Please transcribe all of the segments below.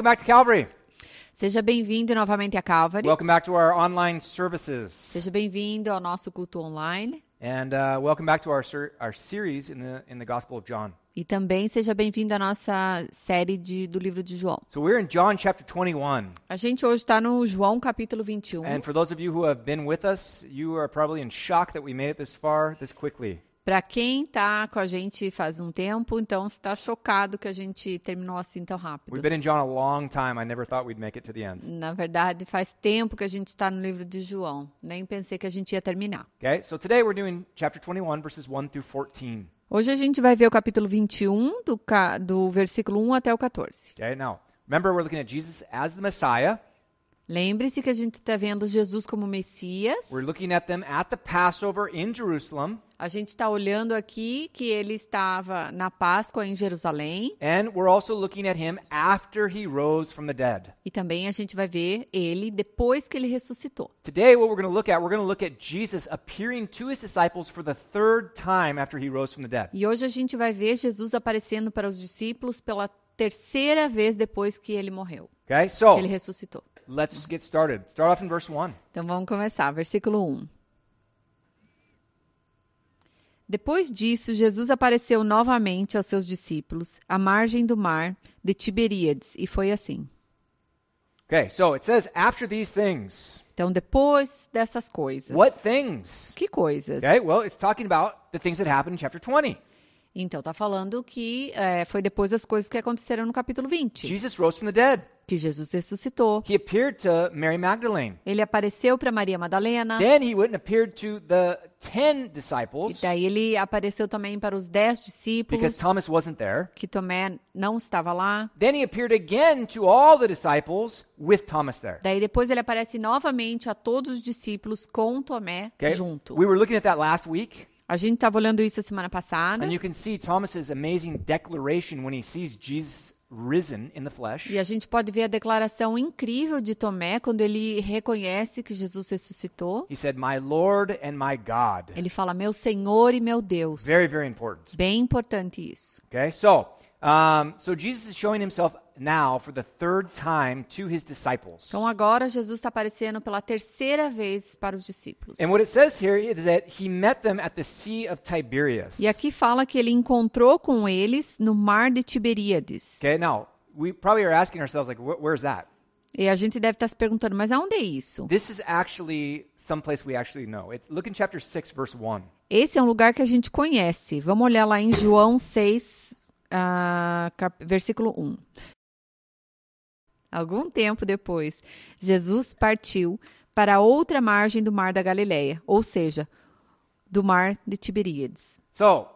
welcome back to Calvary. Seja bem-vindo novamente a Calvary. Welcome back to our online services. Seja bem-vindo ao nosso culto online. And uh, welcome back to our, ser- our series in the, in the Gospel of John. E também seja bem-vindo à nossa série de, do livro de João. So we're in John chapter 21. A gente hoje está no João capítulo 21. And for those of you who have been with us, you are probably in shock that we made it this far this quickly. Para quem está com a gente faz um tempo, então está chocado que a gente terminou assim tão rápido. We've been in John a long time. I never thought we'd make it to the end. Na verdade, faz tempo que a gente está no livro de João. Nem pensei que a gente ia terminar. Okay, so today we're doing chapter 21, verses 1 through 14. Hoje a gente vai ver o capítulo 21, do, do versículo 1 até o 14. Okay, now remember we're looking at Jesus as the Messiah. Lembre-se que a gente está vendo Jesus como Messias. We're looking at them at the Passover in Jerusalem. A gente está olhando aqui que ele estava na Páscoa em Jerusalém. And we're also looking at him after he rose from the dead. E também a gente vai ver ele depois que ele ressuscitou. Today, what we're going to look at, we're going to look at Jesus appearing to his disciples for the third time after he rose from the dead. E hoje a gente vai ver Jesus aparecendo para os discípulos pela terceira vez depois que ele morreu, Okay, so que ele ressuscitou. Let's get started. Start off in verse 1. Então vamos começar, versículo 1. Depois disso, Jesus apareceu novamente aos seus discípulos, à margem do mar de Tiberíades, e foi assim. Okay, so it says, after these things. Então, depois dessas coisas. What things? Que coisas? Okay, well, it's talking about the things that happened in chapter 20. Então, tá falando que é, foi depois das coisas que aconteceram no capítulo 20. Jesus rose from the dead. Que Jesus ressuscitou. He appeared to Mary Magdalene. Ele apareceu para Maria Madalena. Then he went and appeared to the 10 E disciples daí ele apareceu também para os dez discípulos. because Thomas wasn't there. Que Tomé não estava lá. Then he appeared again to all the disciples with Thomas there. Daí depois ele aparece novamente a todos os discípulos com Tomé Okay? junto. We were looking at that last week, A gente estava olhando isso a semana passada. and you can see Thomas's amazing declaration when he sees Jesus risen in the flesh. E a gente pode ver a declaração incrível de Tomé quando ele reconhece que Jesus ressuscitou. He said, My Lord and my God. Ele fala: Meu Senhor e meu Deus. Very, very important. Bem importante isso. Okay, so um, so Jesus is showing himself now for the third time to his disciples. Então agora Jesus está aparecendo pela terceira vez para os discípulos. And what it says here is that he met them at the Sea of Tiberias. E aqui fala que ele encontrou com eles no mar de Tiberíades. Okay, now we probably are asking ourselves, like, wh- where's that? E a gente deve estar se perguntando, mas aonde é isso? This is actually someplace we actually know. It's, look in chapter 6, verse 1. Esse é um lugar que a gente conhece. Vamos olhar lá em João 6, ah, cap- versículo 1. Algum tempo depois, Jesus partiu para outra margem do mar da Galileia, ou seja, do mar de Tiberíades. So,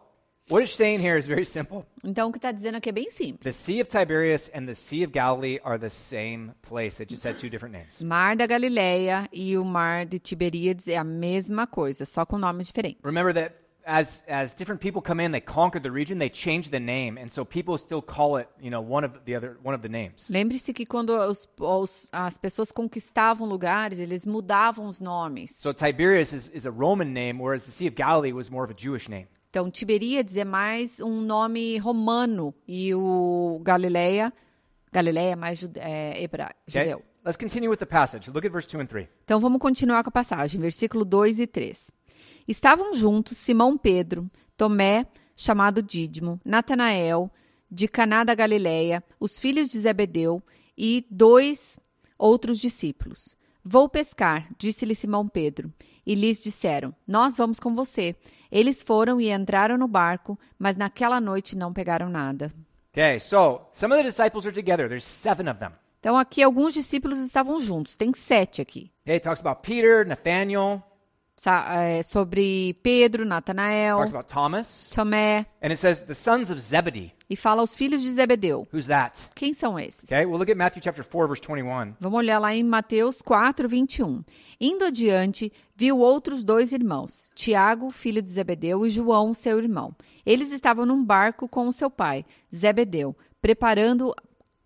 what it's saying here is very simple. Então, o que está dizendo aqui é bem simples. The Sea of Tiberias and the Sea of Galilee are the same place. They just had two different names. Mar da Galileia e o mar de Tiberíades é a mesma coisa, só com nomes diferentes. Remember that as as different people come in, they conquered the region, they changed the name, and so people still call it, you know, one of the other one of the names. Lembre-se que quando os- os- as pessoas conquistavam lugares, eles mudavam os nomes. So Tiberias is, is a Roman name, whereas the Sea of Galilee was more of a Jewish name. Então, Tiberíades é mais um nome romano e o Galileia, Galileia é mais jude, é, hebra, Okay? judeu. Let's continue with the passage. Look at verse 2 and 3. Então, vamos continuar com a passagem, versículo 2 e 3. Estavam juntos Simão Pedro, Tomé, chamado Dídimo, Natanael, de Caná da Galileia, os filhos de Zebedeu e dois outros discípulos. Vou pescar, disse-lhe Simão Pedro. E lhes disseram: Nós vamos com você. Eles foram e entraram no barco, mas naquela noite não pegaram nada. Okay, so some of the disciples are together. There's seven of them. Então, aqui alguns discípulos estavam juntos, tem sete aqui. Okay, it talks about Peter, Nathaniel, sobre Pedro, Natanael, talks about Thomas, Tomé, and it says the sons of Zebedee. e fala os filhos de Zebedeu. Who's that? Quem são esses? Okay, we'll look at Matthew chapter 4, verse 21. Vamos olhar lá em Mateus 4, 21. Indo adiante, viu outros dois irmãos, Tiago, filho de Zebedeu, e João, seu irmão. Eles estavam num barco com o seu pai, Zebedeu, preparando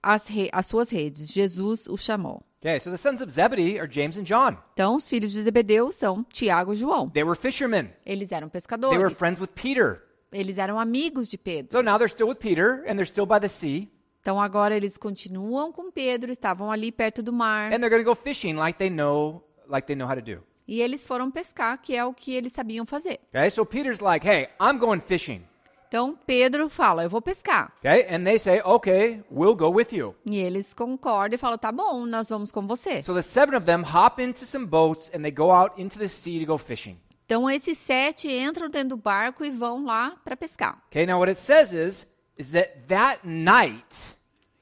as, re- as suas redes. Jesus os chamou. Okay, so the sons of Zebedee are James and John. Então, os filhos de Zebedeu são Tiago e João. They were fishermen. Eles eram They were pescadores. friends with Peter. Eles eram amigos de Pedro. So now they're still with Peter and they're still by the sea Então, agora eles continuam com Pedro, estavam ali perto do mar. and they're going to go fishing like they know like they know how to do. E eles foram pescar, que é o que eles sabiam fazer. Okay? So Peter's like, "Hey, I'm going fishing." Então Pedro fala: Eu vou pescar. Okay? And they say, "Okay, we'll go with you." E eles concordam e falam: Tá bom, nós vamos com você. So the seven of them hop into some boats and they go out into the sea to go fishing. Então esses sete entram dentro do barco e vão lá para pescar. Okay? Now what it says is is that that night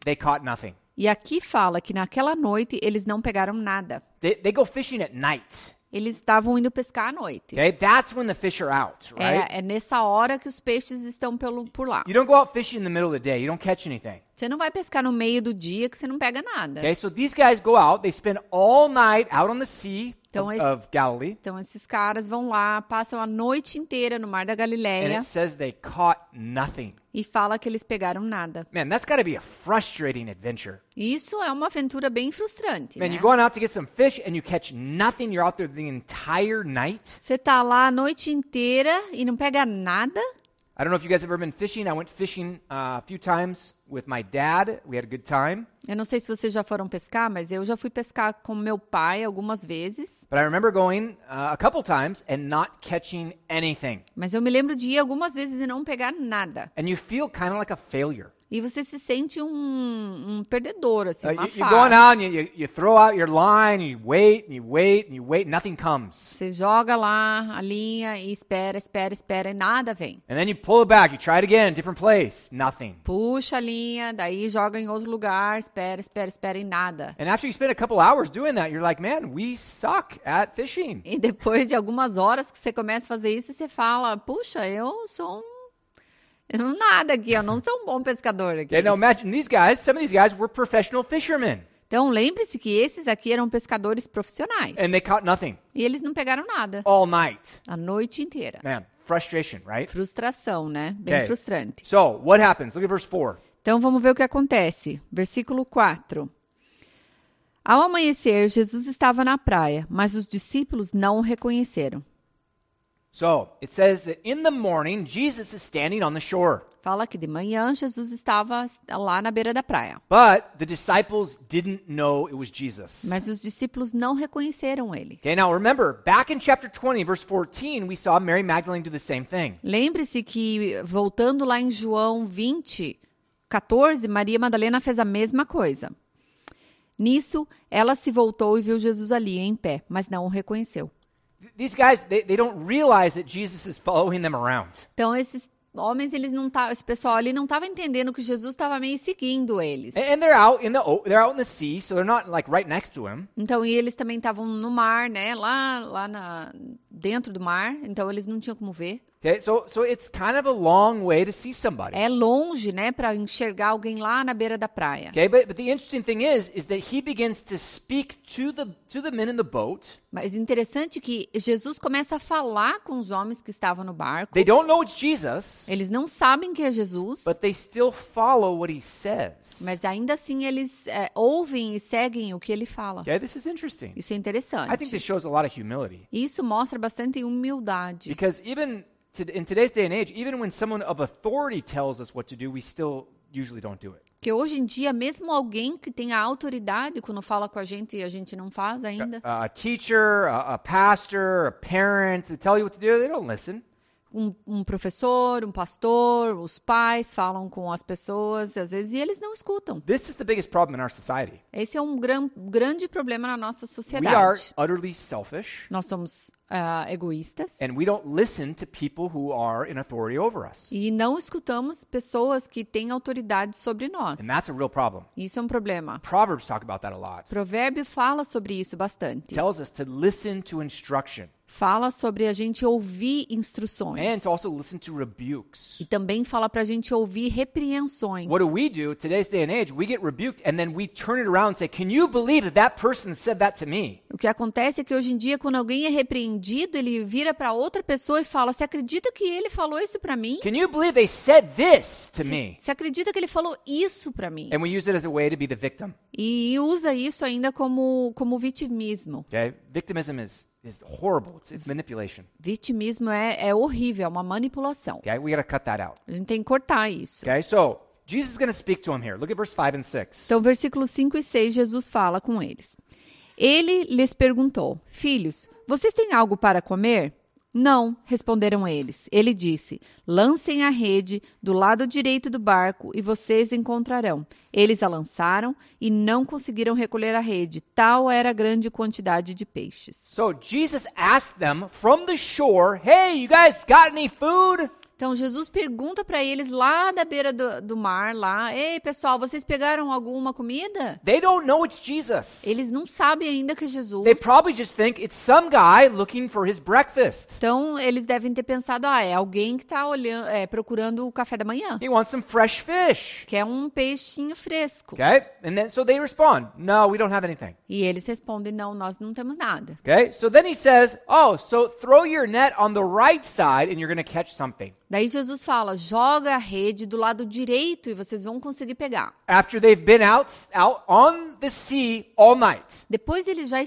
they caught nothing. E aqui fala que naquela noite eles não pegaram nada. They, they go fishing at night. Eles estavam indo pescar à noite. Okay? That's when the fish are out, right? É, é nessa hora que os peixes estão pelo, por lá. You don't go out fishing in the middle of the day. You don't catch anything. Você não vai pescar no meio do dia que você não pega nada. Okay, so these guys go out. They spend all night out on the sea Então, of, of Galilee, Então esses caras vão lá, passam a noite inteira no mar da and Galileia it says they caught nothing. e fala que eles pegaram nada. Man, that's got to be a frustrating adventure. Isso é uma aventura bem frustrante, Man, né? you're going out to get some fish and you catch nothing. You're out there the entire night. Você tá lá a noite inteira e não pega nada? I don't know if you guys have ever been fishing. I went fishing uh, a few times with my dad. We had a good time. Eu não sei se vocês já foram pescar, mas eu já fui pescar com meu pai algumas vezes. But I remember going uh, a couple times and not catching anything. Mas eu me lembro de ir algumas vezes e não pegar nada. And you feel kind of like a failure. E você se sente um, um perdedor, assim, Uh, uma you, you're going out and you, you, you throw out your line, and you wait and you wait and you wait, nothing comes. Você joga lá a linha e espera, espera, espera e nada vem. And then you pull it back, you try it again, different place, nothing. Puxa a linha, daí joga em outro lugar, espera, espera, espera e nada. And after you spend a couple hours doing that, you're like, man, we suck at fishing. E depois de algumas horas que você começa a fazer isso, você fala: Puxa, eu sou um. Eu nada aqui, eu não sou um bom pescador aqui. Okay, now imagine these guys, some of these guys were professional fishermen, Então lembre-se que esses aqui eram pescadores profissionais. and they caught nothing E eles não pegaram nada all night. a noite inteira. Man, frustration, right? Frustração, né? Bem Okay. frustrante. So, what happens? Look at verse 4. Então vamos ver o que acontece. Versículo 4. Ao amanhecer, Jesus estava na praia, mas os discípulos não o reconheceram. So it says that in the morning, Jesus is standing on the shore, Fala que de manhã Jesus estava lá na beira da praia, but the disciples didn't know it was Jesus. mas os discípulos não reconheceram ele. Okay, now remember, back in chapter 20, verse 14, we saw Mary Magdalene do the same thing. Lembre-se que, voltando lá em João 20, 14, Maria Madalena fez a mesma coisa. Nisso, ela se voltou e viu Jesus ali em pé, mas não o reconheceu. These guys, they, they don't realize that Jesus is following them around. Então, esses homens, eles não tá, esse pessoal ali não estava entendendo que Jesus estava meio seguindo eles. And, they're out in the they're out in the sea, so they're not like right next to him. Então, e eles também estavam no mar, né? Lá, lá na, dentro do mar. Então, eles não tinham como ver. Okay, so so it's kind of a long way to see somebody. É longe, né? Para enxergar alguém lá na beira da praia. Okay, but, but the interesting thing is, is that he begins to speak to the to the men in the boat. Mas interessante que Jesus começa a falar com os homens que estavam no barco. They don't know it's Jesus, Eles não sabem que é Jesus, but they still follow what he says. mas ainda assim eles é, ouvem e seguem o que ele fala. Okay, this is interesting. Isso é I think interessante. this shows a lot of humility Isso mostra bastante humildade. because even in today's day and age, even when someone of authority tells us what to do, we still usually don't do it. Porque hoje em dia, mesmo alguém que tem a autoridade, quando fala com a gente a gente não faz ainda, Uh, a teacher, a, a pastor, a parent, they tell you what to do, they don't listen. um, um professor, um pastor, os pais falam com as pessoas, às vezes, e eles não escutam. This is the biggest problem in our society. Esse é um gran, grande problema na nossa We are sociedade. utterly selfish, Nós somos ah, egoístas and we don't listen to people who are in authority over us. e não escutamos pessoas que têm autoridade sobre nós. And that's a real problem. Isso é um problema. Proverbs talk about that a lot. Provérbio fala sobre isso bastante. tells us to listen to instruction Fala sobre a gente ouvir instruções. and to also listen to rebukes. E também fala pra gente ouvir repreensões. What do we do today's day and age? We get rebuked and then we turn it around and say, Can you believe that that person said that to me? O que acontece é que hoje em dia, quando alguém é repreendido, ele vira pra outra pessoa e fala: Você acredita que ele falou isso pra mim? Can you believe they said this to me? Você acredita que ele falou isso pra mim? And we use it as a way to be the victim. E usa isso ainda como, como vitimismo. Okay? Victimism is, is horrible, it's, it's manipulation. Vitimismo é, é horrível, é uma manipulação. Okay? We got to cut that out. A gente tem que cortar isso. Okay? So, Jesus is going to speak to him here. Look at verse 5 and 6. Então, versículos 5 e 6, Jesus fala com eles. Ele lhes perguntou: Filhos, vocês têm algo para comer? Não, responderam eles. Ele disse: Lancem a rede do lado direito do barco e vocês encontrarão. Eles a lançaram e não conseguiram recolher a rede, tal era a grande quantidade de peixes. So, Jesus asked them from the shore, Hey, you guys got any food? Então Jesus pergunta para eles lá da beira do, do mar, lá: Ei, pessoal, vocês pegaram alguma comida? They don't know it's Jesus. Eles não sabem ainda que é Jesus. They probably just think it's some guy looking for his breakfast. Então, eles devem ter pensado, ah, é alguém que está olhando, é, procurando o café da manhã. He wants some fresh fish. Que é um peixinho fresco. Okay? And then so they respond, No, we don't have anything. E eles respondem, não, nós não temos nada. Okay? So then he says, Oh, so throw your net on the right side and you're going to catch something. Daí Jesus fala, joga a rede do lado direito e vocês vão conseguir pegar. After they've been out out on the sea all night. Depois eles já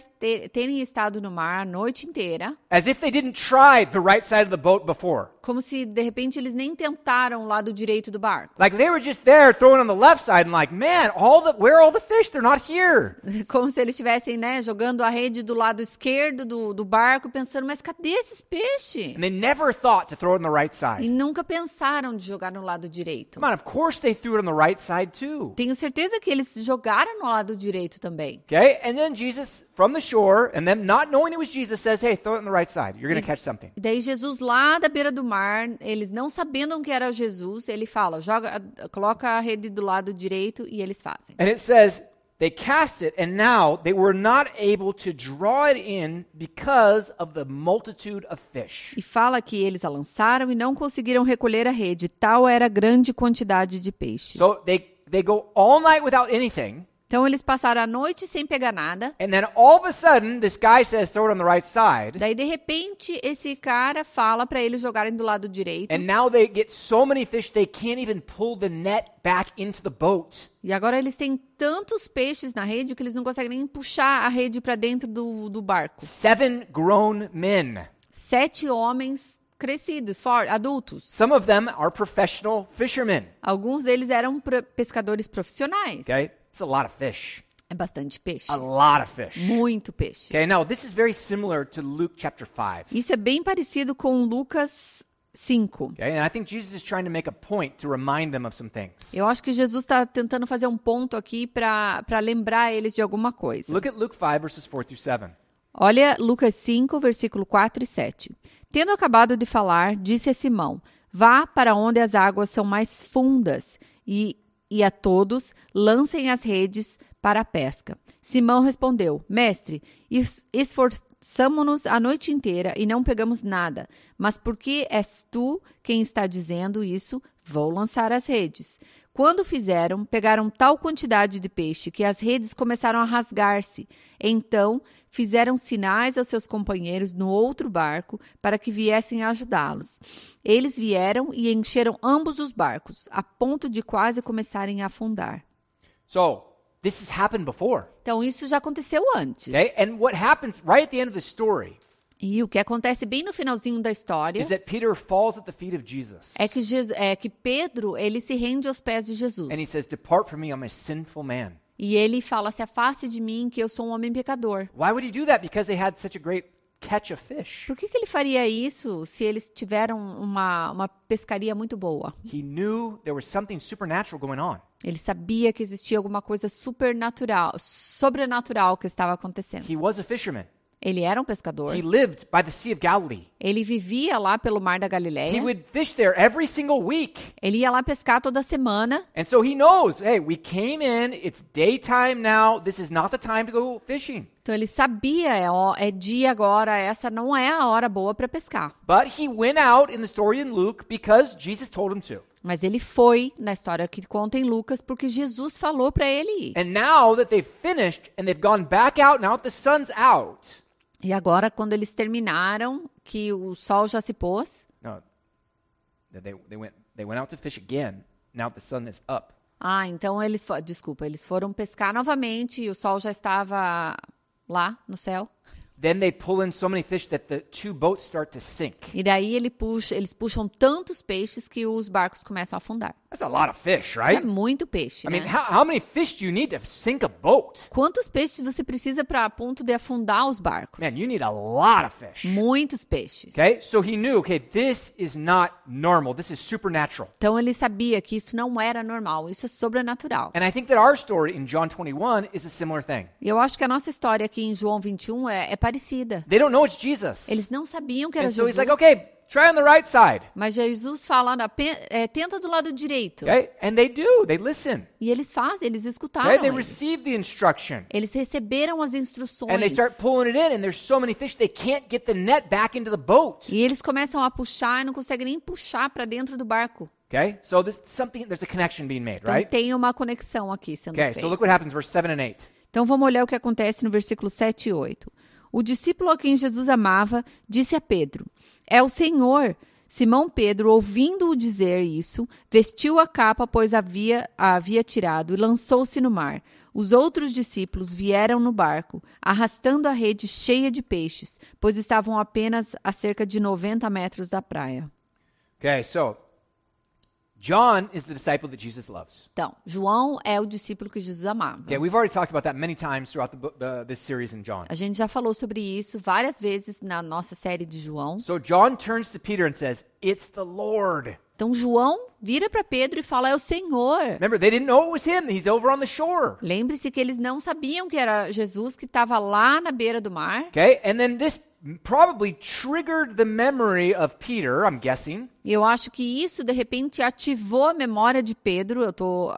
terem estado no mar a noite inteira, As if they didn't try the right side of the boat before. como se de repente eles nem tentaram o lado direito do barco. Like they were just there throwing on the left side and like, man, all the where are all the fish? They're not here. Como se eles estivessem, né, jogando a rede do lado esquerdo do, do barco, pensando, mas cadê esses peixes? And they never thought to throw it on the right side. Nunca pensaram de jogar no lado direito. Come on, of course they threw it on the right side too. Tenho certeza que eles jogaram no lado direito também. Okay? And then Jesus from the shore, and them not knowing it was Jesus, says, Hey, throw it on the right side. You're going to catch something. Daí Jesus lá da beira do mar, eles não sabendo que era Jesus, ele fala, joga, coloca a rede do lado direito e eles fazem. And it says, They cast it, and now they were not able to draw it in because of the multitude of fish. E fala que eles a lançaram e não conseguiram recolher a rede, tal era a grande quantidade de peixe. So they, they go all night without anything. Então eles passaram a noite sem pegar nada. And then all of a sudden, this guy says, throw it on the right side. Daí de repente esse cara fala para eles jogarem do lado direito. And now they get so many fish they can't even pull the net back into the boat. E agora eles têm tantos peixes na rede que eles não conseguem nem puxar a rede para dentro do, do barco. Seven grown men. Sete homens crescidos, for, adultos. Some of them are professional fishermen. Alguns deles eram pescadores profissionais. Okay? It's a lot of fish. É bastante peixe. A lot of fish. Muito peixe. Okay, now this is very similar to Luke chapter 5. Isso é bem parecido com Lucas 5. Okay, and I think Jesus is trying to make a point to remind them of some things. Eu acho que Jesus está tentando fazer um ponto aqui para lembrar eles de alguma coisa. Look at Luke 5, verses 4 through 7. Olha Lucas 5, versículo 4 e 7. Tendo acabado de falar, disse a Simão: Vá para onde as águas são mais fundas e, e a todos lancem as redes para a pesca. Simão respondeu: Mestre, es- esforçamo-nos a noite inteira e não pegamos nada, mas porque és tu quem está dizendo isso, vou lançar as redes. Quando fizeram, pegaram tal quantidade de peixe que as redes começaram a rasgar-se. Então, fizeram sinais aos seus companheiros no outro barco para que viessem ajudá-los. Eles vieram e encheram ambos os barcos, a ponto de quase começarem a afundar. So, this has happened before. Então, isso já aconteceu antes. Okay? And what happens right at the end of the story E o que acontece bem no finalzinho da história is that Peter falls at the feet of Jesus. é que, Jesus, é que Pedro ele se rende aos pés de Jesus. And he says, Depart from me, I'm a sinful man. E ele fala: Se afaste de mim, que eu sou um homem pecador. Why would he do that? Because they had such a great catch of fish. Por que, que ele faria isso se eles tiveram uma, uma pescaria muito boa? He knew there was something supernatural going on. Ele sabia que existia alguma coisa supernatural, sobrenatural que estava acontecendo. He was a fisherman. Ele era um pescador. He lived by the Sea of Galilee. Ele vivia lá pelo Mar da He Galileia. would fish there every single week. Ele ia lá pescar toda semana. And so he knows, hey, we came in, it's daytime now, this is not the time to go fishing. Então ele sabia, é, ó, é dia agora, essa não é a hora boa para pescar. But he went out in the story in Luke because Jesus told him to. Mas ele foi na história que conta em Lucas porque Jesus falou para ele ir. And now that they've finished and they've gone back out, now that the sun's out, E agora, quando eles terminaram, que o sol já se pôs, no, they, they, went, they went out to fish again, now the sun is up. Ah, então eles, desculpa, eles foram pescar novamente e o sol já estava lá no céu. Then they pull in so many fish that the two boats start to sink. E daí ele puxa, eles puxam tantos peixes que os barcos começam a afundar. That's a lot of fish, Isso é right? muito peixe, I né? mean, how, how many fish do you need to sink a boat? Quantos peixes você precisa para ponto de afundar os barcos? Man, you need a lot of fish. Muitos peixes. Okay, so he knew, okay, this is not normal. This is supernatural. Então ele sabia que isso não era normal, isso é sobrenatural. And I think that our story in John 21 is a similar thing. E eu acho que a nossa história aqui em João 21 é, é parecida. They don't know it's Jesus. Eles não sabiam que era And so Jesus. he's like, okay, try on the right side. Mas Jesus fala, "Na pe- é, tenta do lado direito. Okay, and they do. They listen. E eles fazem, eles escutaram. Okay, they the instruction. Eles receberam as instruções. And they start pulling it in, and there's so many fish they can't get the net back into the boat. E eles começam a puxar e não conseguem nem puxar para dentro do barco. Okay, so there's something, there's a connection being made, Então right? tem uma conexão aqui sendo Okay, feita. so look what happens, verse 7 and 8. Então vamos olhar o que acontece no versículo 7 e 8. O discípulo a quem Jesus amava disse a Pedro: É o Senhor. Simão Pedro, ouvindo-o dizer isso, vestiu a capa, pois havia, a havia tirado, e lançou-se no mar. Os outros discípulos vieram no barco, arrastando a rede cheia de peixes, pois estavam apenas a cerca de 90 metros da praia. Okay, so John is the disciple that Jesus loves. Então, João é o discípulo que Jesus amava. Okay, we've already talked about that many times throughout the, the, this series in John. A gente já falou sobre isso várias vezes na nossa série de João. So John turns to Peter and says, It's the Lord. Então João vira para Pedro e fala: É o Senhor. Remember, they didn't know it was him. He's over on the shore. Lembre-se que eles não sabiam que era Jesus que estava lá na beira do mar. Okay, and then this probably triggered the memory of Peter, I'm guessing. Eu acho que isso, de repente, ativou a memória de Pedro, eu estou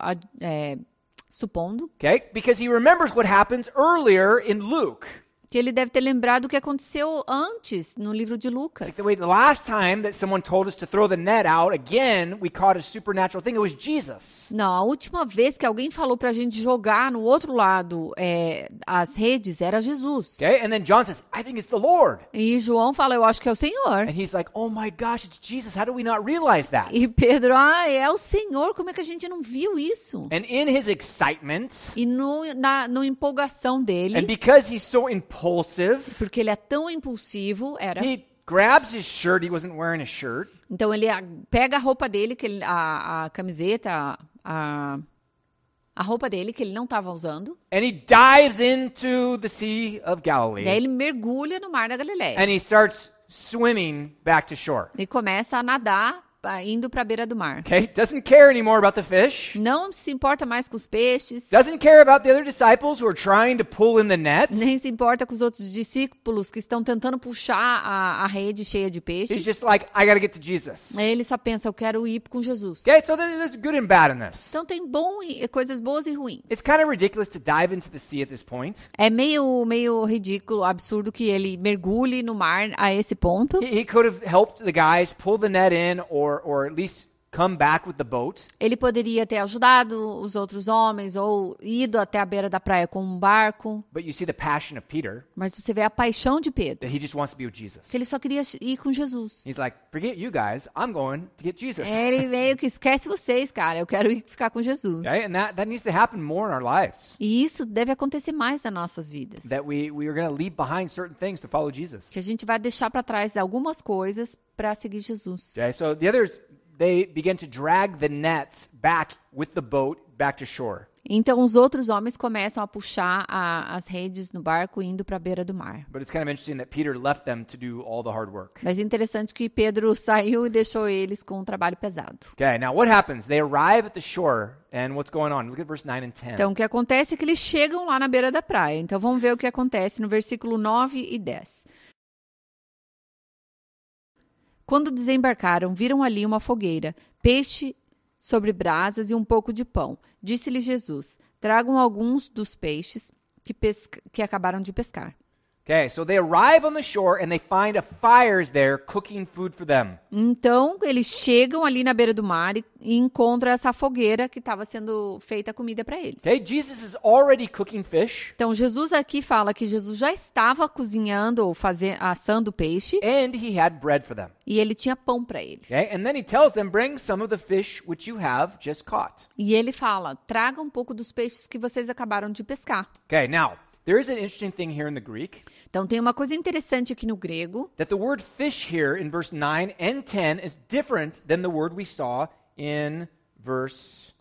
supondo. Okay, because he remembers what happens earlier in Luke. Que ele deve ter lembrado o que aconteceu antes no livro de Lucas. like the last time that someone told us to throw the net out, again, we caught a supernatural thing. It was Jesus. Não, a última vez que alguém falou pra gente jogar no outro lado é, as redes era Jesus. Okay? And then John says, I think it's the Lord. E João fala, eu acho que é o Senhor. And he's like, oh my gosh, it's Jesus. How do we not realize that? E Pedro, ah, é o Senhor, como é que a gente não viu isso? And in his excitement, E no, na no empolgação and dele, because he's so impulsive, porque ele é tão impulsivo, era. he grabs his shirt. He wasn't wearing a shirt. Então ele pega a roupa dele, que ele- a, a camiseta, a, a roupa dele que ele não estava usando. And he dives into the Sea of Daí Galilee. ele mergulha no mar da Galileia. And he starts swimming back to shore. E começa a nadar, indo para a beira do mar. Okay? Doesn't care anymore about the fish. Não se importa mais com os peixes, Doesn't care about the other disciples who are trying to pull in the net. nem se importa com os outros discípulos que estão tentando puxar a, a rede cheia de He's peixes. just like, I got to get to Jesus. Ele só pensa, eu quero ir com Jesus. Okay, so there's there's good and bad in this. Então tem bom e coisas boas e ruins. It's kind of ridiculous to dive into the sea at this point. É meio, meio ridículo, absurdo que ele mergulhe no mar a esse ponto. He, he could have helped the guys pull the net in or, or at least come back with the boat. Ele poderia ter ajudado os outros homens ou ido até a beira da praia com um barco. But you see the passion of Peter Mas você vê a paixão de Pedro, that he just wants to be with Jesus. que ele só queria ir com Jesus. He's like, forget you guys. I'm going to get Jesus. Ele meio que esquece vocês, cara. Eu quero ir ficar com Jesus. And that, that needs to happen more in our lives. E isso deve acontecer mais nas nossas vidas. That we, we are going to leave behind certain things to follow Jesus. Que a gente vai deixar para trás algumas coisas para seguir Jesus. Okay, so the others, they begin to drag the nets back with the boat back to shore. Então os outros homens começam a puxar a- as redes no barco indo para a beira do mar. But it's kind of interesting that Peter left them to do all the hard work. Mas é interessante que Pedro saiu e deixou eles com um trabalho pesado. Okay, now what happens? They arrive at the shore, and what's going on? Look at verse 9 and 10. Então, o que acontece é que eles chegam lá na beira da praia. Então, vamos ver o que acontece no versículo 9 e 10. Quando desembarcaram, viram ali uma fogueira, peixe sobre brasas e um pouco de pão. Disse-lhe Jesus: Tragam alguns dos peixes que, pesca- que acabaram de pescar. Okay, so they arrive on the shore and they find a fire's there cooking food for them. Então, eles chegam ali na beira do mar e, e encontram essa fogueira que estava sendo feita comida para eles. Okay, Jesus is already cooking fish, Então, Jesus aqui fala que Jesus já estava cozinhando ou fazer, assando peixe and he had bread for them. e ele tinha pão para eles. Okay, and then he tells them, Bring some of the fish which you have just caught. E ele fala: traga um pouco dos peixes que vocês acabaram de pescar. Okay, now, there is an interesting thing here in the Greek Então, tem uma coisa interessante aqui no grego, that the word fish here in verse 9 and 10 is different than the word we saw in verse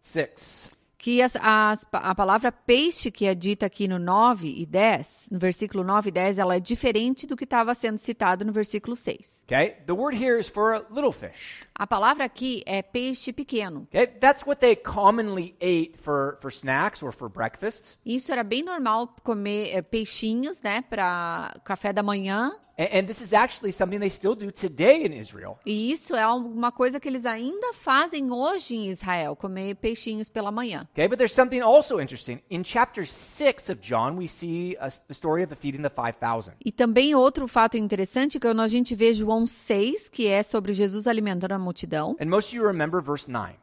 6. Que as, as- a palavra peixe que é dita aqui no 9 e 10, no versículo 9 e 10, ela é diferente do que estava sendo citado no versículo 6. Okay, the word here is for a little fish. A palavra aqui é peixe pequeno. Okay, that's what they commonly ate for, for snacks or for breakfast. Isso era bem normal comer eh, peixinhos, né, para café da manhã. And, and this is actually something they still do today in Israel. E isso é uma coisa que eles ainda fazem hoje em Israel, comer peixinhos pela manhã. Okay, but there's something also interesting. In chapter 6 of John, we see a, the story of the feeding the 5,000. E também outro fato interessante que quando a gente vê João 6, que é sobre Jesus alimentando a multidão, And most of you remember verse 9.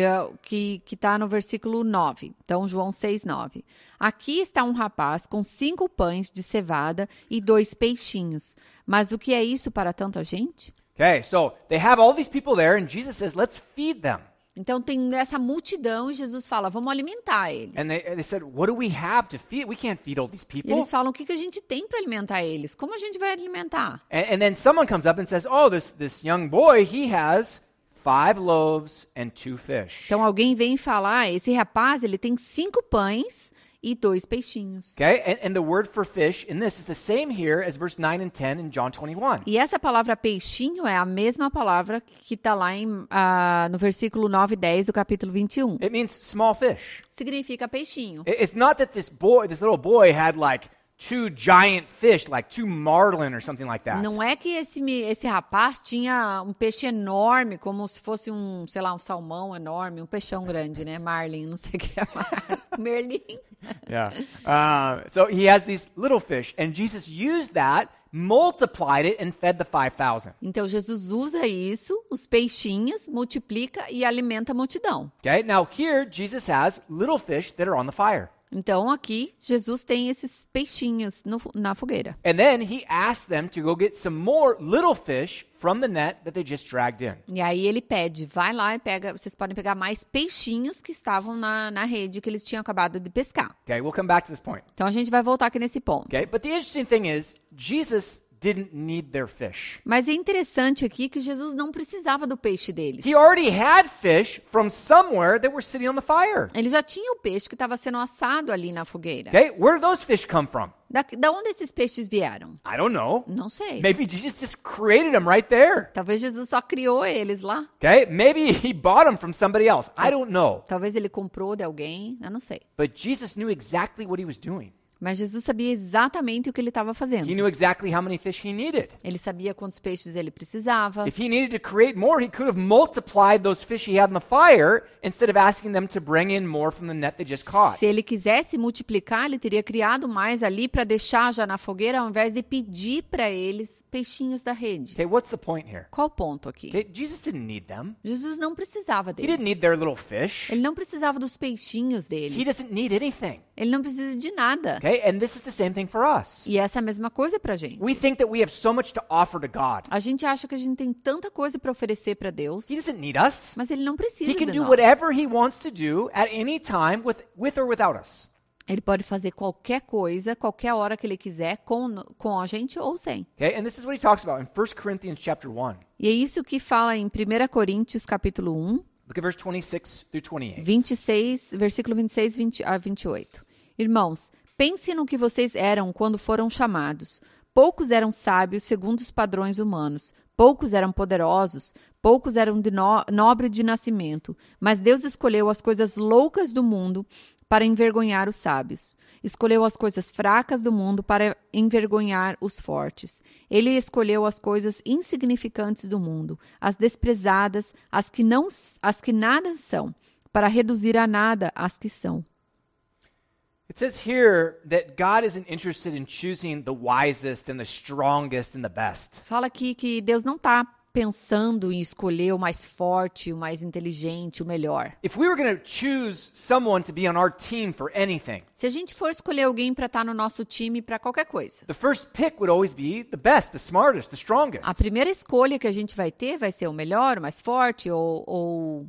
É, que está no versículo 9. Então, João 6, 9. Aqui está um rapaz com cinco pães de cevada e dois peixinhos. Mas o que é isso para tanta gente? Okay, so they have all these people there, and Jesus says, let's feed them. Então tem essa multidão e Jesus fala: vamos alimentar eles. And they, they said, what do we have to feed? We can't feed all these E eles falam: o que, que a gente tem para alimentar eles? Como a gente vai alimentar? And, and then someone comes up and says, oh, this, this young boy, he has five loaves and two fish. Então alguém vem falar: esse rapaz ele tem cinco pães e dois peixinhos. Okay, and, and the word for fish in this is the same here as verse 9 and 10 in John 21. E essa palavra peixinho é a mesma palavra que está lá em, ah, no versículo 9 e 10 do capítulo 21. It means small fish. Significa peixinho. It- It's not that this boy, this little boy had like two giant fish, like two marlin or something like that. Não é que esse, esse rapaz tinha um peixe enorme, como se fosse um, sei lá, um salmão enorme, um peixão grande, né? Marlin, não sei o que é Marlin. Merlim. Yeah. Uh, so he has these little fish, and Jesus used that, multiplied it, and fed the 5,000. Então Jesus usa isso, os peixinhos, multiplica e alimenta a multidão. Okay, now here Jesus has little fish that are on the fire. Então aqui Jesus tem esses peixinhos no- na fogueira. And then he asked them to go get some more little fish from the net that they just dragged in. E aí ele pede, vai lá e pega, vocês podem pegar mais peixinhos que estavam na, na rede que eles tinham acabado de pescar. Okay, we'll come back to this point. Então a gente vai voltar aqui nesse ponto. Okay, but the interesting thing is, Jesus didn't need their fish. Mas é interessante aqui que Jesus não precisava do peixe deles. He already had fish from somewhere that were sitting on the fire. Ele já tinha o peixe que estava sendo assado ali na fogueira. Okay, where did those fish come from? Da, da onde esses peixes vieram? I don't know. Não sei. Maybe Jesus just created them right there. Talvez Jesus só criou eles lá. Okay, maybe he bought them from somebody else. I don't know. Talvez ele comprou de alguém, eu não sei. But Jesus knew exactly what he was doing. Mas Jesus sabia exatamente o que ele estava fazendo. He knew exactly how many fish he needed. Ele sabia quantos peixes ele precisava. If he needed to create more, he could have multiplied those fish he had in the fire instead of asking them to bring in more from the net they just caught. Se ele quisesse multiplicar, ele teria criado mais ali para deixar já na fogueira, ao invés de pedir para eles peixinhos da rede. Okay, what's the point here? Qual o ponto aqui? Okay, Jesus didn't need them. Jesus não precisava He deles. didn't need their little fish. Ele não precisava dos peixinhos He deles. doesn't need anything. Ele não precisa de nada. Okay, and this is the same thing for us. E essa é a mesma coisa pra gente. We think that we have so much to offer to God. A gente acha que a gente tem tanta coisa para oferecer para Deus, He doesn't need us. mas ele não precisa He can de do nós. whatever he wants to do at any time with, with or without us. Ele pode fazer qualquer coisa, qualquer hora que ele quiser, com, com a gente ou sem. Okay, and this is what he talks about in 1 Corinthians chapter 1. E é isso que fala em 1 Coríntios capítulo 1, Look at verse 26 through 28. 26, versículo 26 20 a 28. Irmãos, pense no que vocês eram quando foram chamados. Poucos eram sábios segundo os padrões humanos, poucos eram poderosos, poucos eram de no nobre de nascimento, mas Deus escolheu as coisas loucas do mundo para envergonhar os sábios. Escolheu as coisas fracas do mundo para envergonhar os fortes. Ele escolheu as coisas insignificantes do mundo, as desprezadas, as que não as que nada são, para reduzir a nada as que são. It says here that God isn't interested in choosing the wisest and the strongest and the best. Fala aqui que Deus não está pensando em escolher o mais forte, o mais inteligente, o melhor. If we were going to choose someone to be on our team for anything, Se a gente for escolher alguém para estar no nosso time para qualquer coisa, the first pick would always be the best, the smartest, the strongest. a primeira escolha que a gente vai ter vai ser o melhor, o mais forte ou, ou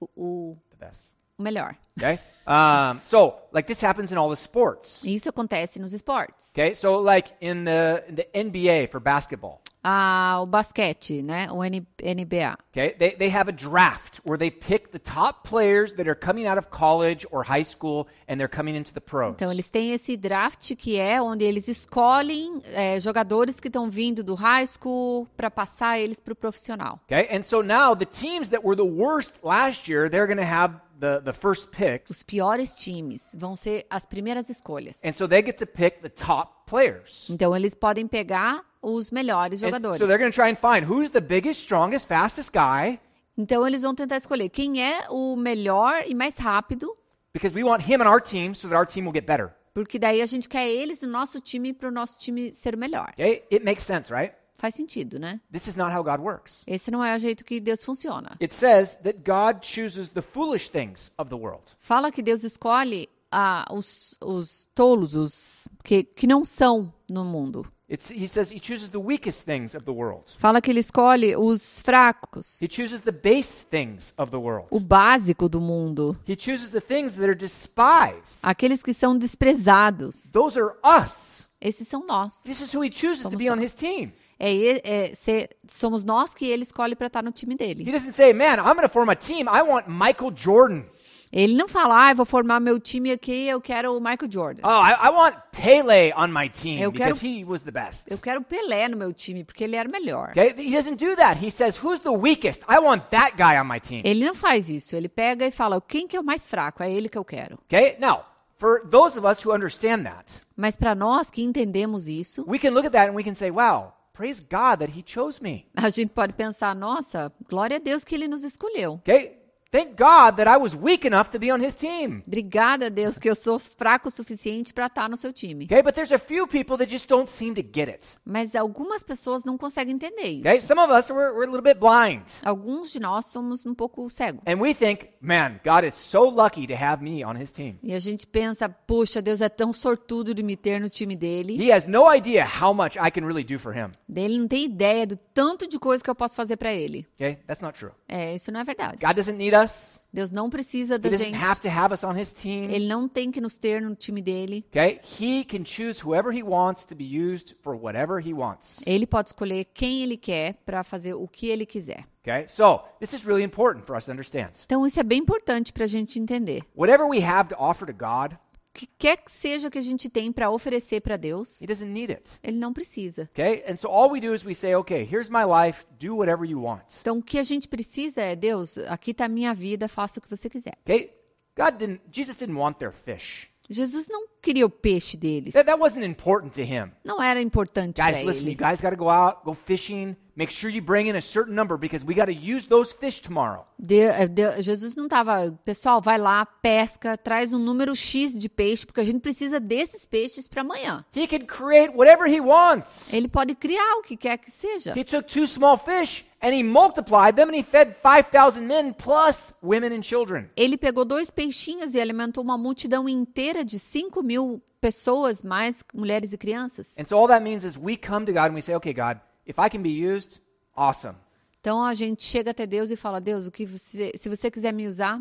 o, o, The best. O melhor. Okay? Um, so, like this happens in all the sports. Isso acontece nos esportes. Okay? So, like in the, in the NBA for basketball, Ah, o basquete, né? O N- NBA. okay? They, they have a draft where they pick the top players that are coming out of college or high school and they're coming into the pros. Então, eles têm esse draft que é onde eles escolhem é, jogadores que estão vindo do high school para passar eles para o profissional. Okay? And so now the teams that were the worst last year, they're going to have the, the first picks. Os piores times vão ser as primeiras escolhas. And so they get to pick the top players. Então, eles podem pegar os melhores And jogadores. so they're going to try and find who's the biggest, strongest, fastest guy Então, eles vão tentar escolher quem é o melhor e mais rápido, because we want him on our team so that our team will get better. porque daí a gente quer eles no nosso time para o nosso time ser melhor. Okay? It makes sense, right? Faz sentido, né? This is not how God works. Esse não é o jeito que Deus funciona. It says that God chooses the foolish things of the world. Fala que Deus escolhe ah, os, os tolos, os que, que não são no mundo. It's, he says he chooses the weakest things of the world. Fala que ele escolhe os fracos, He chooses the base things of the world. o básico do mundo, He chooses the things that are despised. aqueles que são desprezados. Those are us. Esses são nós. This is who he chooses to Somos be on nós. his team. É, é ser- somos nós que ele escolhe para estar no time He dele. doesn't say, man, I'm going to form a team. I want Michael Jordan. Ele não fala, ah, eu vou formar meu time aqui, eu quero o Michael Jordan. Oh, I, I want Pele on my team Eu because quero- he was the best. Eu quero Pelé no meu time, porque ele era melhor. Okay? He doesn't do that. He says, who's the weakest? I want that guy on my team. Ele não faz isso. Ele pega e fala, quem que é o mais fraco? É ele que eu quero. Okay? Now, for those of us who understand that, Mas para nós que entendemos isso, we can look at that and we can say, wow, praise God that he chose me. a gente pode pensar, nossa, glória a Deus que ele nos escolheu. Okay? Thank God that I was weak enough to be on his team. Obrigada Deus que eu sou fraco o suficiente para estar no seu time. Okay, but there's a few people that just don't seem to get it. Mas algumas pessoas não conseguem entender isso. Okay, some of us we're, we're a little bit blind, Alguns de nós somos um pouco cegos. and we think, man, God is so lucky to have me on His team. E a gente pensa, puxa, Deus é tão sortudo de me ter no time dele. He has no idea how much I can really do for Him. Ele não tem ideia do tanto de coisa que eu posso fazer para ele. Okay, that's not true. É, isso não é verdade. God doesn't need us. Deus não precisa He da doesn't gente. have to have us on His team. Ele não tem que nos ter no time dele. Okay, He can choose whoever He wants to be used for whatever He wants. Ele pode escolher quem ele quer para fazer o que ele quiser. Okay, so this is really important for us to understand. Então isso é bem importante para a gente entender. Whatever we have to offer to God, que quer que seja que a gente tem para oferecer para Deus, He doesn't need it. ele não precisa. Okay, and so all we do is we say, okay, here's my life, do whatever you want. Então o que a gente precisa é, Deus, aqui está a minha vida, faça o que você quiser. Okay, God didn't, Jesus didn't want their fish. Jesus não queria o peixe deles. That, that wasn't important to him. Não era importante para Guys, listen, you ele. guys got to go out, go fishing. Make sure you bring in a certain number because we got to use those fish tomorrow. De- eh, de- Jesus não estava, pessoal, vai lá, pesca, traz um número X de peixe, porque a gente precisa desses peixes para amanhã. He can create whatever he wants. Ele pode criar o que quer que seja. He took two small fish and he multiplied them and he fed 5,000 men plus women and children. Ele pegou dois peixinhos e alimentou uma multidão inteira de 5 mil pessoas, mais mulheres e crianças. And so all that means is we come to God and we say, okay, God, if I can be used, awesome. Então a gente chega até Deus e fala: Deus, o que você, se você quiser me usar,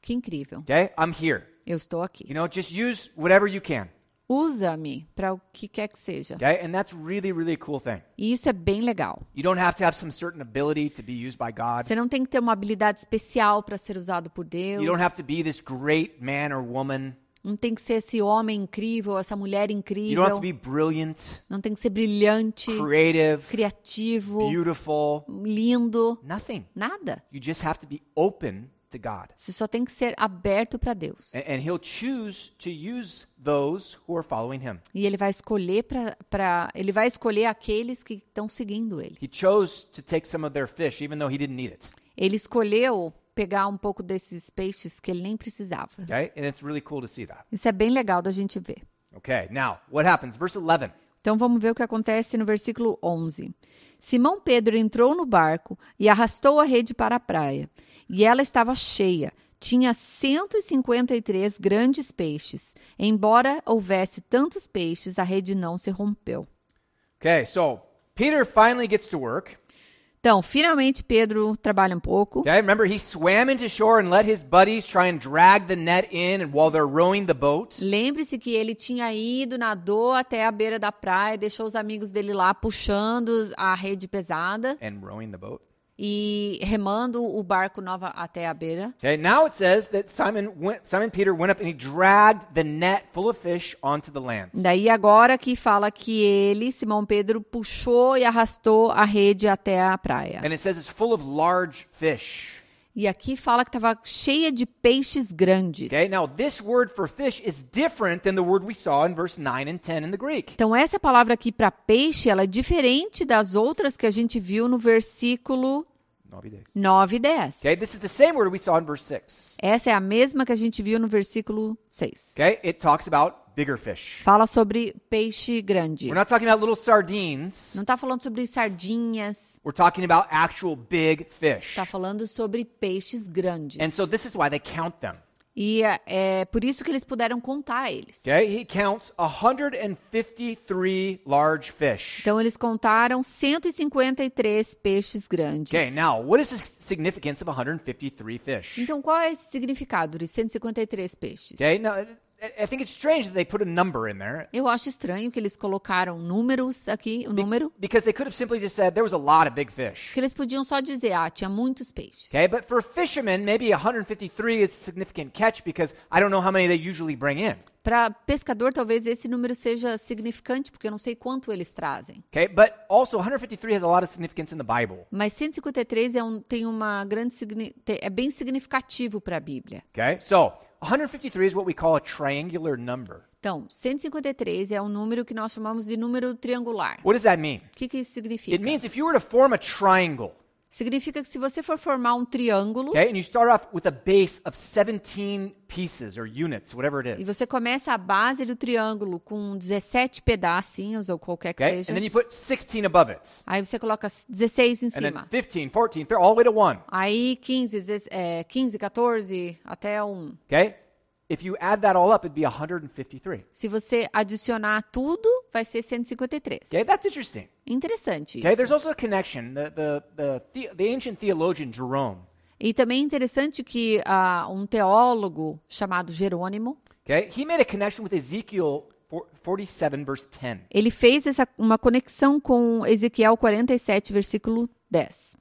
que incrível. Okay, I'm here. Eu estou aqui. You know, just use whatever you can. Usa-me para o que quer que seja. Okay, and that's really, really cool thing. E isso é bem legal. You don't have to have some certain ability to be used by God. Você não tem que ter uma habilidade especial para ser usado por Deus. You don't have to be this great man or woman. Não tem que ser esse homem incrível, essa mulher You incrível. don't have to be brilliant, Não tem que ser brilhante, creative, criativo, beautiful. lindo. Nothing. Nada. You just have to be open to God. Você só tem que ser aberto para Deus. And, and He'll choose to use those who are following Him. E ele vai escolher para ele vai escolher aqueles que estão seguindo ele. He chose to take some of their fish, even though He didn't need it. Ele escolheu pegar um pouco desses peixes que ele nem precisava. Okay? And it's really cool to see that. Isso é bem legal da gente ver. Okay, now, what happens? Verse 11. Então vamos ver o que acontece no versículo 11. Simão Pedro entrou no barco e arrastou a rede para a praia. E ela estava cheia. Tinha 153 grandes peixes. Embora houvesse tantos peixes, a rede não se rompeu. Okay, so Peter finally gets to work. Então, finalmente Pedro trabalha um pouco. Okay, remember he swam into shore and let his buddies try and drag the net in and while they're rowing the boat. Lembre-se que ele tinha ido, nadou até a beira da praia, deixou os amigos dele lá puxando a rede pesada And rowing the boat. E remando o barco nova até a beira. Okay, now it says that Simon went, Simon Peter went up and he dragged the net full of fish onto the land. Daí agora que fala que ele, Simão Pedro, puxou e arrastou a rede até a praia. And it says it's full of large fish. E aqui fala que estava cheia de peixes grandes. Okay, now this word for fish is different than the word we saw in verse 9 and 10 in the Greek. Então essa palavra aqui para peixe, ela é diferente das outras que a gente viu no versículo 9 e 10. Okay, this is the same word we saw in verse 6. Essa é a mesma que a gente viu no versículo 6. Okay, it talks about bigger fish. Fala sobre peixe grande. We're not talking about little sardines. Não está falando sobre sardinhas, We're talking about actual big fish. está falando sobre peixes grandes. And so this is why they count them. E é, é por isso que eles puderam contar eles. Okay, he counts 153 large fish. Então eles contaram 153 peixes grandes. Okay, now what is the significance of 153 fish? Então qual é esse significado de 153 peixes? Okay, now I- I think it's strange that they put a number in there Eu acho estranho que eles colocaram números aqui, o número, because they could have simply just said there was a lot of big fish. que eles podiam só dizer, ah, tinha muitos peixes. Okay, but for fishermen, maybe 153 is a significant catch because I don't know how many they usually bring in. Para pescador, talvez esse número seja significante, porque eu não sei quanto eles trazem. Okay, but also 153 has a lot of significance in the Bible. Mas 153 é um, tem uma grande é bem significativo para a Bíblia. Okay, so 153 is what we call a triangular number. Então, 153 é um número que nós chamamos de número triangular. What does that mean? O que, que isso It significa? means if you were to form a triangle, Significa que se você for formar um triângulo Okay, and you start off with a base of 17 pieces or units, whatever it e is. você começa a base do triângulo com 17 pedacinhos ou qualquer que Okay, seja, and then you put 16 above it, aí você coloca 16 em and then cima. 15, 14, they're all the way to 1. Aí 15, dezes- é, 15, 14 até 1. Okay? If you add that all up, it'd be 153. Se você adicionar tudo, vai ser 153. Okay, that's interesting. Interessante Okay, isso. there's also a connection. The, the, the, the, ancient theologian Jerome, E também é interessante que ah, um teólogo chamado Jerônimo, okay, he made a connection with Ezekiel 4- 47, verse 10. ele fez essa, uma conexão com Ezequiel 47, versículo 10.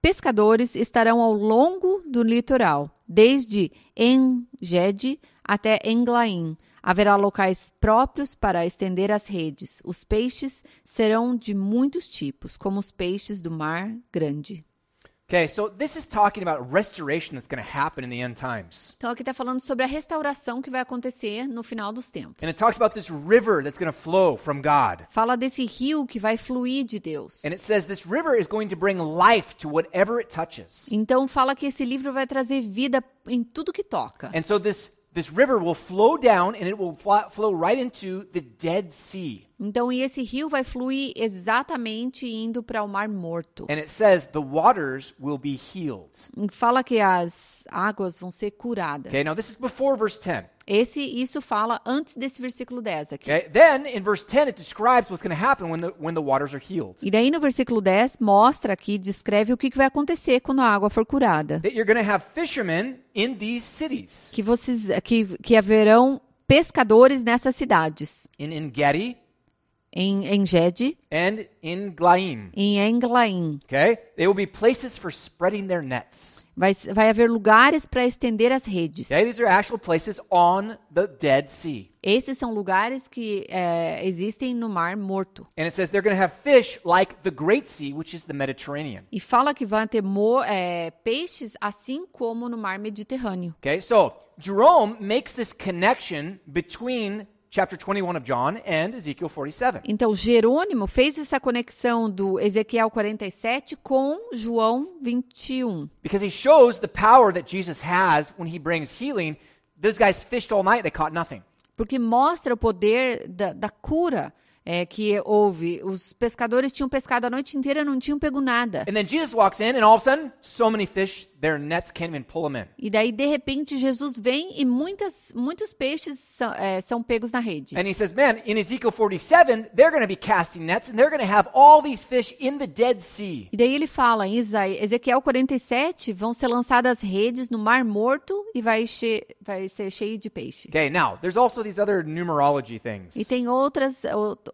Pescadores estarão ao longo do litoral, desde Engede até Englaim. Haverá locais próprios para estender as redes. Os peixes serão de muitos tipos, como os peixes do mar grande. Okay, so this is talking about restoration that's going to happen in the end times. Então aqui está falando sobre a restauração que vai acontecer no final dos tempos. And it talks about this river that's going to flow from God. Fala desse rio que vai fluir de Deus. And it says this river is going to bring life to whatever it touches. Então fala que esse livro vai trazer vida em tudo que toca. And so this this river will flow down and it will fl- flow right into the Dead Sea. Então esse rio vai fluir exatamente indo para o Mar Morto. And it says the waters will be healed. E Fala que as águas vão ser curadas. Okay, now this is before verse 10. Esse isso fala antes desse versículo 10 aqui. Okay, then in verse 10 it describes what's going to happen when the when the waters are healed. E daí no versículo 10 mostra aqui, descreve o que que vai acontecer quando a água for curada. That you're going to have fishermen in these cities. Que vocês que, que haverão pescadores nessas cidades. In Engedi Em Engede, and in Glaim. em Englaim. Okay? They will be places for spreading their nets. Vai, vai haver lugares para estender as redes. These are actual places on the Dead Sea. Esses são lugares que é, existem no Mar Morto. And it says they're going to have fish like the Great Sea, which is the Mediterranean. E fala que vai ter é, peixes assim como no Mar Mediterrâneo. Okay? So, Jerome makes this connection between chapter 21 of John and Ezekiel 47. Então, Jerônimo fez essa conexão do Ezequiel 47 com João 21. Because he shows the power that Jesus has when he brings healing. Those guys fished all night, they caught nothing. Porque mostra o poder da, da cura é, que houve. Os pescadores tinham pescado a noite inteira e não tinham pego nada. And then Jesus walks in, and all of a sudden, so many fish, their nets can't even pull them in. E daí, de repente, Jesus vem e muitas, muitos peixes são, é, são pegos na rede. And he says, Man, in Ezekiel 47, they're going to be casting nets, and they're going to have all these fish in the Dead Sea. E daí ele fala em Ezequiel 47, vão ser lançadas redes no Mar Morto e vai, che- vai ser cheio de peixe. Okay, now, there's also these other numerology things. E tem outras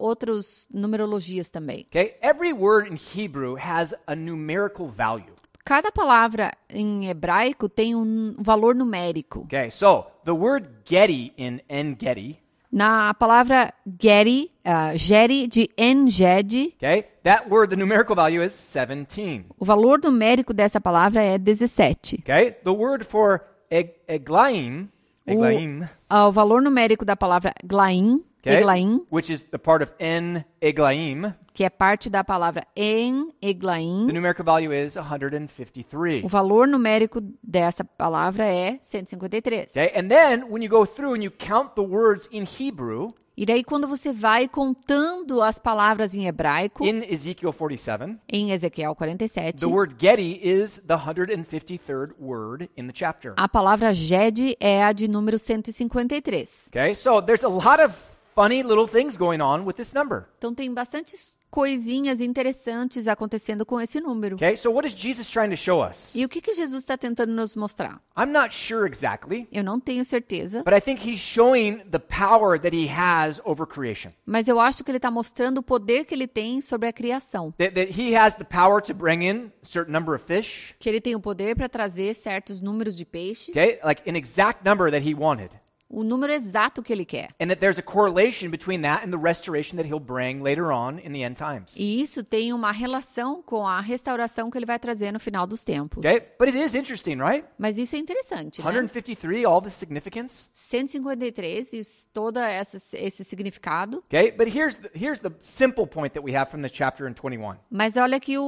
o- outros numerologias também. Okay, every word in Hebrew has a numerical value. Cada palavra em hebraico tem um valor numérico. Okay, so the word Getty in En-Getty, Na palavra geri, uh, geri de enged, okay, that word, the numerical value is 17. o valor numérico dessa palavra é 17. Okay, the word for eg- Eglaim, Eglaim, Ah, o valor numérico da palavra glaim, okay, eglaim, which is the part of En Eglaim, que é parte da palavra en the eglaim, numerical value is 153. o valor numérico dessa palavra é 153. Okay, and then when you go through and you count the words in Hebrew E daí quando você vai contando as palavras em hebraico, in Ezekiel 47, em Ezequiel 47, the word Getty is the 153rd word in the chapter. a palavra ged é a de número 153. Okay, so there's a lot of funny little things going on with this number. Então tem bastantes coisinhas interessantes acontecendo com esse número. Okay, so what is Jesus trying to show us? E o que, que Jesus está tentando nos mostrar? I'm not sure exactly, Eu não tenho certeza, but I think he's showing the power that he has over creation. mas eu acho que ele está mostrando o poder que ele tem sobre a criação. That, that he has the power to bring in a certain number of fish, Que ele tem o poder para trazer certos números de peixe, okay, like an exact number that he wanted. O número exato que ele quer. And that there's a correlation between that and the restoration that he'll bring later on in the end times. E isso tem uma relação com a restauração que ele vai trazer no final dos tempos. Okay? But it is interesting, right? Mas isso é interessante, né? 153, all this significance. 153 e s- toda essa, esse significado. Okay? But here's the, here's the simple point that we have from this chapter in 21. Mas olha aqui o,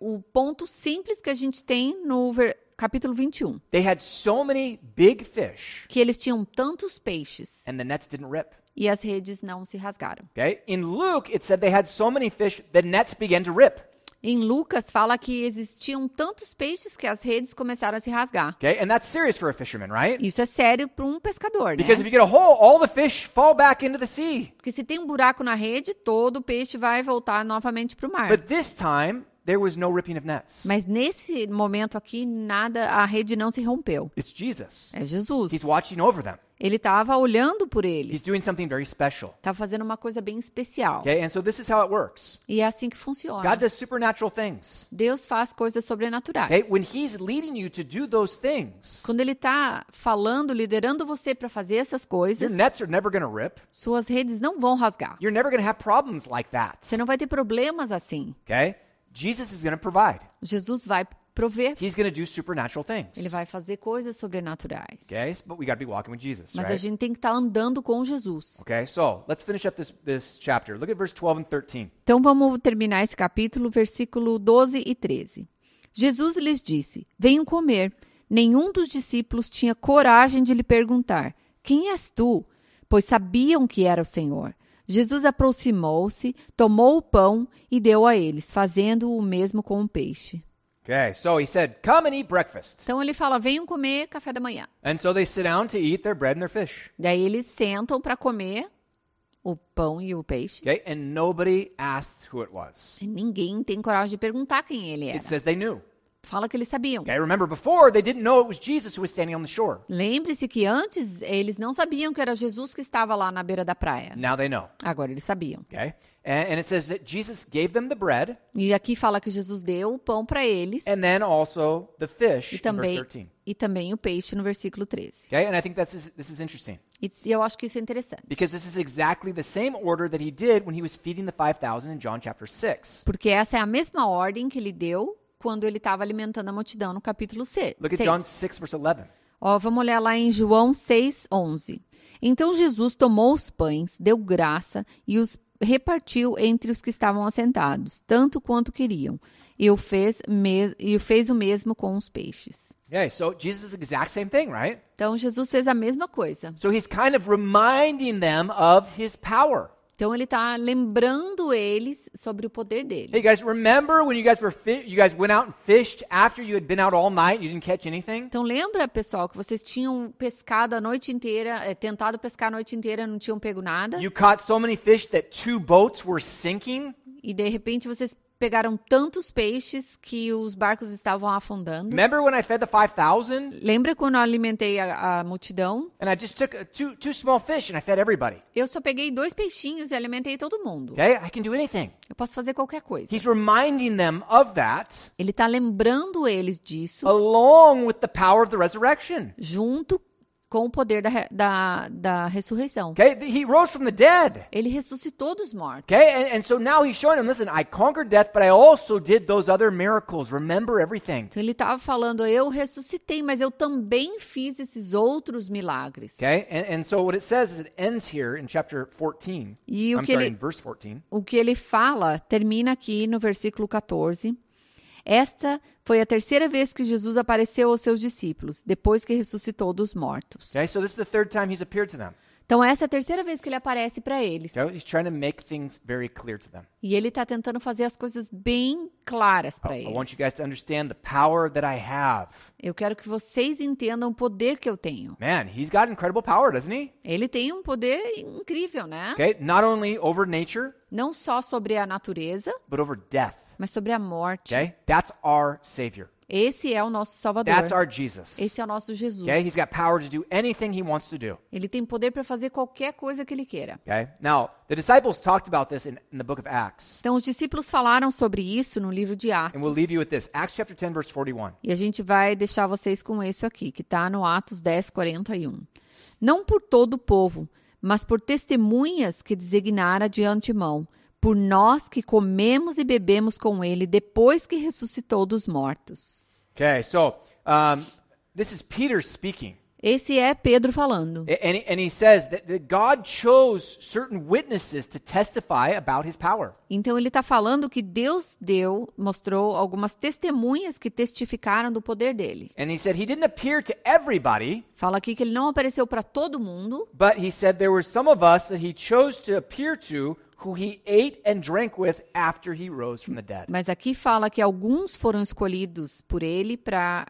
o, o ponto simples que a gente tem no ver- capítulo 21. They had so many big fish, Que eles tinham tantos peixes and the nets didn't rip. e as redes não se rasgaram. Okay? In Luke, it said they had so many fish, the nets began to rip. Em Lucas fala que existiam tantos peixes que as redes começaram a se rasgar. Okay? And that's serious for a fisherman, right? Isso é sério para um pescador, né? Because if you get a hole, all the fish fall back into the sea. Porque se tem um buraco na rede, todo o peixe vai voltar novamente para o mar. But this time, there was no ripping of nets. Mas nesse momento aqui, nada, a rede não se rompeu. It's Jesus. É Jesus. He's watching over them. Ele estava olhando por He's eles. doing something very special. Estava fazendo uma coisa bem especial. Okay? And so this is how it works. E é assim que funciona. God does supernatural things. Deus faz coisas sobrenaturais. Okay? When he's leading you to do those things, Quando ele está falando, liderando você para fazer essas your coisas, nets are never going to rip. suas redes não vão rasgar. You're never going to have problems like that. Você não vai ter problemas assim. Okay? Jesus is going to provide. Jesus vai prover. He's going to do supernatural things. Ele vai fazer coisas sobrenaturais. Okay? But we got to be walking with Jesus, Mas a right? gente tem que estar andando com Jesus. Okay? So, let's finish up this this chapter. Look at verse 12 and 13. Então vamos terminar esse capítulo, versículo 12 e 13. Jesus lhes disse: Venham comer. Nenhum dos discípulos tinha coragem de lhe perguntar: Quem és tu? Pois sabiam que era o Senhor. Jesus aproximou-se, tomou o pão e deu a eles, fazendo o mesmo com o peixe. Okay, so he said, "Come and eat breakfast." Então ele fala: Venham comer café da manhã. And so they sit down to eat their bread and their fish. Daí eles sentam para comer o pão e o peixe. Okay? And nobody asked who it was. E ninguém tem coragem de perguntar quem ele It era. says they knew. Fala que eles sabiam. Okay? Remember before they didn't know it was Jesus who was standing on the shore. Lembre-se que antes eles não sabiam que era Jesus que estava lá na beira da praia. Now they know. Agora eles sabiam. Okay? And, and it says that Jesus gave them the bread E aqui fala que Jesus deu o pão para eles and then also the fish e in verse também, 13. e também o peixe no versículo 13. Okay? And I think that's this is interesting E eu acho que isso é interessante. because this is exactly the same order that he did when he was feeding the 5000 in John chapter 6. Porque essa é a mesma ordem que ele deu quando ele estava alimentando a multidão no capítulo 6. Look at John 6 verse 11. Ó, vamos olhar lá em João 6, 11. Então Jesus tomou os pães, deu graça e os repartiu entre os que estavam assentados, tanto quanto queriam. E o fez, mes- e o fez o mesmo com os peixes. Okay, so Jesus is the exact same thing, right? Então Jesus fez a mesma coisa. So he's kind of reminding them of his power. Então ele está lembrando eles sobre o poder dele. Hey guys, remember when you guys were you guys went out and fished after you had been out all night, you didn't catch anything? Então lembra, pessoal, que vocês tinham pescado a noite inteira, eh, tentado pescar a noite inteira, não tinham pego nada, You caught so many fish that two boats were sinking. e de repente vocês pegaram tantos peixes que os barcos estavam afundando. Remember when I fed the 5,000 Lembra quando eu alimentei a, a multidão? and I just took two two small fish and I fed everybody? Eu só peguei dois peixinhos e alimentei todo mundo. Okay? I can do anything. Eu posso fazer qualquer coisa. He's reminding them of that Ele está lembrando eles disso along with the power of the resurrection. junto com o poder da, da, da ressurreição. Okay? He rose from the dead. Ele ressuscitou dos mortos. Okay? And, and so now he's showing them, listen, I conquered death, but I also did those other miracles. Remember everything. Então ele estava falando, eu ressuscitei, mas eu também fiz esses outros milagres. Okay? And, and so what it says is it ends here in chapter 14. E o I'm que sorry, ele- in verse 14. O que ele fala termina aqui no versículo 14. Esta foi a terceira vez que Jesus apareceu aos seus discípulos, depois que ressuscitou dos mortos. Okay? So this is the third time he's appeared to them. Então, essa é a terceira vez que ele aparece para eles. Okay? He's trying to make things very clear to them. E ele está tentando fazer as coisas bem claras para I want eles. you guys to understand the power that I have. Eu quero que vocês entendam o poder que eu tenho. Man, he's got incredible power, doesn't he? Ele tem um poder incrível, né? Okay? Not only over nature, Não só sobre a natureza, but over death. Mas sobre a morte. Okay? That's our Savior. Esse é o nosso Salvador. That's our Jesus. Esse é o nosso Jesus. Okay? He's got power to do anything he wants to do. Ele tem poder para fazer qualquer coisa que ele queira. Okay? Now, the disciples talked about this in, in the book of Acts. Então, os discípulos falaram sobre isso no livro de Atos. And we'll leave you with this. Acts chapter 10, verse 41. E a gente vai deixar vocês com isso aqui, que está no Atos 10, 41. não por todo o povo, mas por testemunhas que designara de antemão, por nós que comemos e bebemos com ele depois que ressuscitou dos mortos. Okay, so um, this is Peter speaking. Esse é Pedro falando. And he, and he says that, God chose certain witnesses to testify about his power. Então ele está falando que Deus deu, mostrou algumas testemunhas que testificaram do poder dele. And he said he didn't appear to everybody, Fala aqui que ele não apareceu para todo mundo, but he said there were some of us that he chose to appear to who he ate and drank with after he rose from the dead. mas aqui fala que alguns foram escolhidos por ele para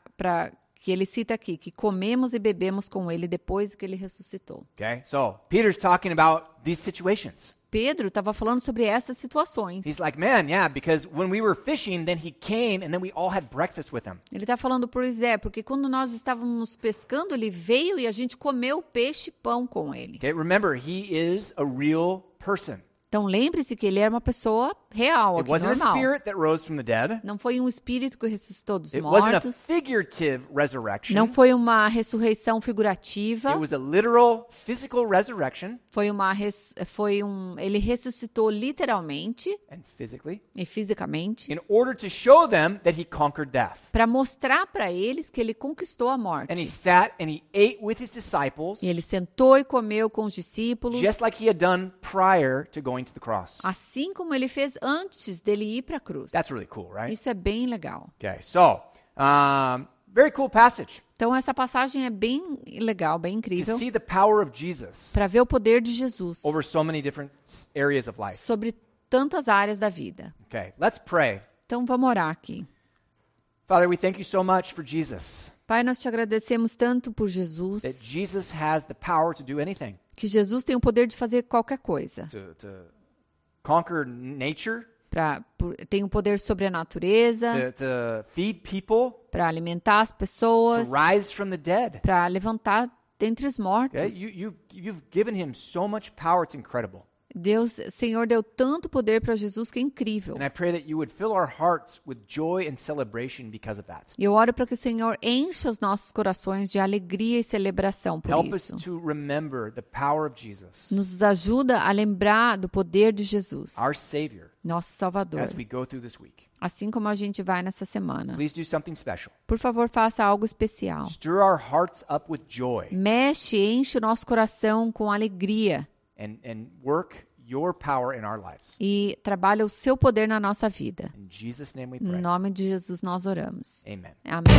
que ele cita aqui que comemos e bebemos com ele depois que ele ressuscitou. Okay, so Peter's talking about these situations. Pedro estava falando sobre essas situações. He's like, man, yeah, because when we were fishing, then he came and then we all had breakfast with him. Ele está falando, pois é, porque quando nós estávamos pescando, ele veio e a gente comeu peixe e pão com ele. Okay, remember, he is a real person. Então lembre-se que ele era uma pessoa real, It aqui, wasn't a normal. spirit that rose from the dead. Não foi um espírito que ressuscitou dos It wasn't a mortos. figurative resurrection. Não foi uma ressurreição figurativa. It was a literal physical resurrection Foi uma res- foi um ele ressuscitou literalmente and physically e fisicamente in order to show them that he conquered death. para mostrar para eles que ele conquistou a And he morte. sat and he ate with his disciples E ele sentou e comeu com os discípulos, just like he had done prior to going to the cross. assim como ele fez antes dele ir para a cruz. That's really cool, right? Isso é bem legal. Okay, so um, very cool passage Então essa passagem é bem legal, bem to incrível see the power of Jesus para ver o poder de Jesus over so many different areas of life. sobre tantas áreas da vida. Okay, let's pray. Então vamos orar aqui. Father, we thank you so much for Jesus. Pai, nós te agradecemos tanto por That Jesus, Jesus has the power to do anything, que Jesus tem o poder de fazer qualquer coisa. to, to conquer nature, Pra, tem o poder sobre a natureza, para alimentar as pessoas, rise from the dead. para levantar dentre os Okay? mortos. You, you, you've given him so much power, it's incredible. Deus, Senhor deu tanto poder para Jesus que é incrível. And I pray that you would fill our hearts with joy and celebration because of that. E eu oro para que o Senhor encha os nossos corações de alegria e celebração por Help us isso. to remember the power of Jesus, Nos ajuda a lembrar do poder de Jesus, our Savior, nosso Salvador, as we go through this week. assim como a gente vai nessa semana. Please do something special. Por favor, faça algo especial. Stir our hearts up with joy Mexe, enche o nosso coração com alegria And, and work your power in our lives. E trabalha o seu poder na nossa vida. In Jesus name we pray. Em nome de Jesus nós oramos. Amen. Amém.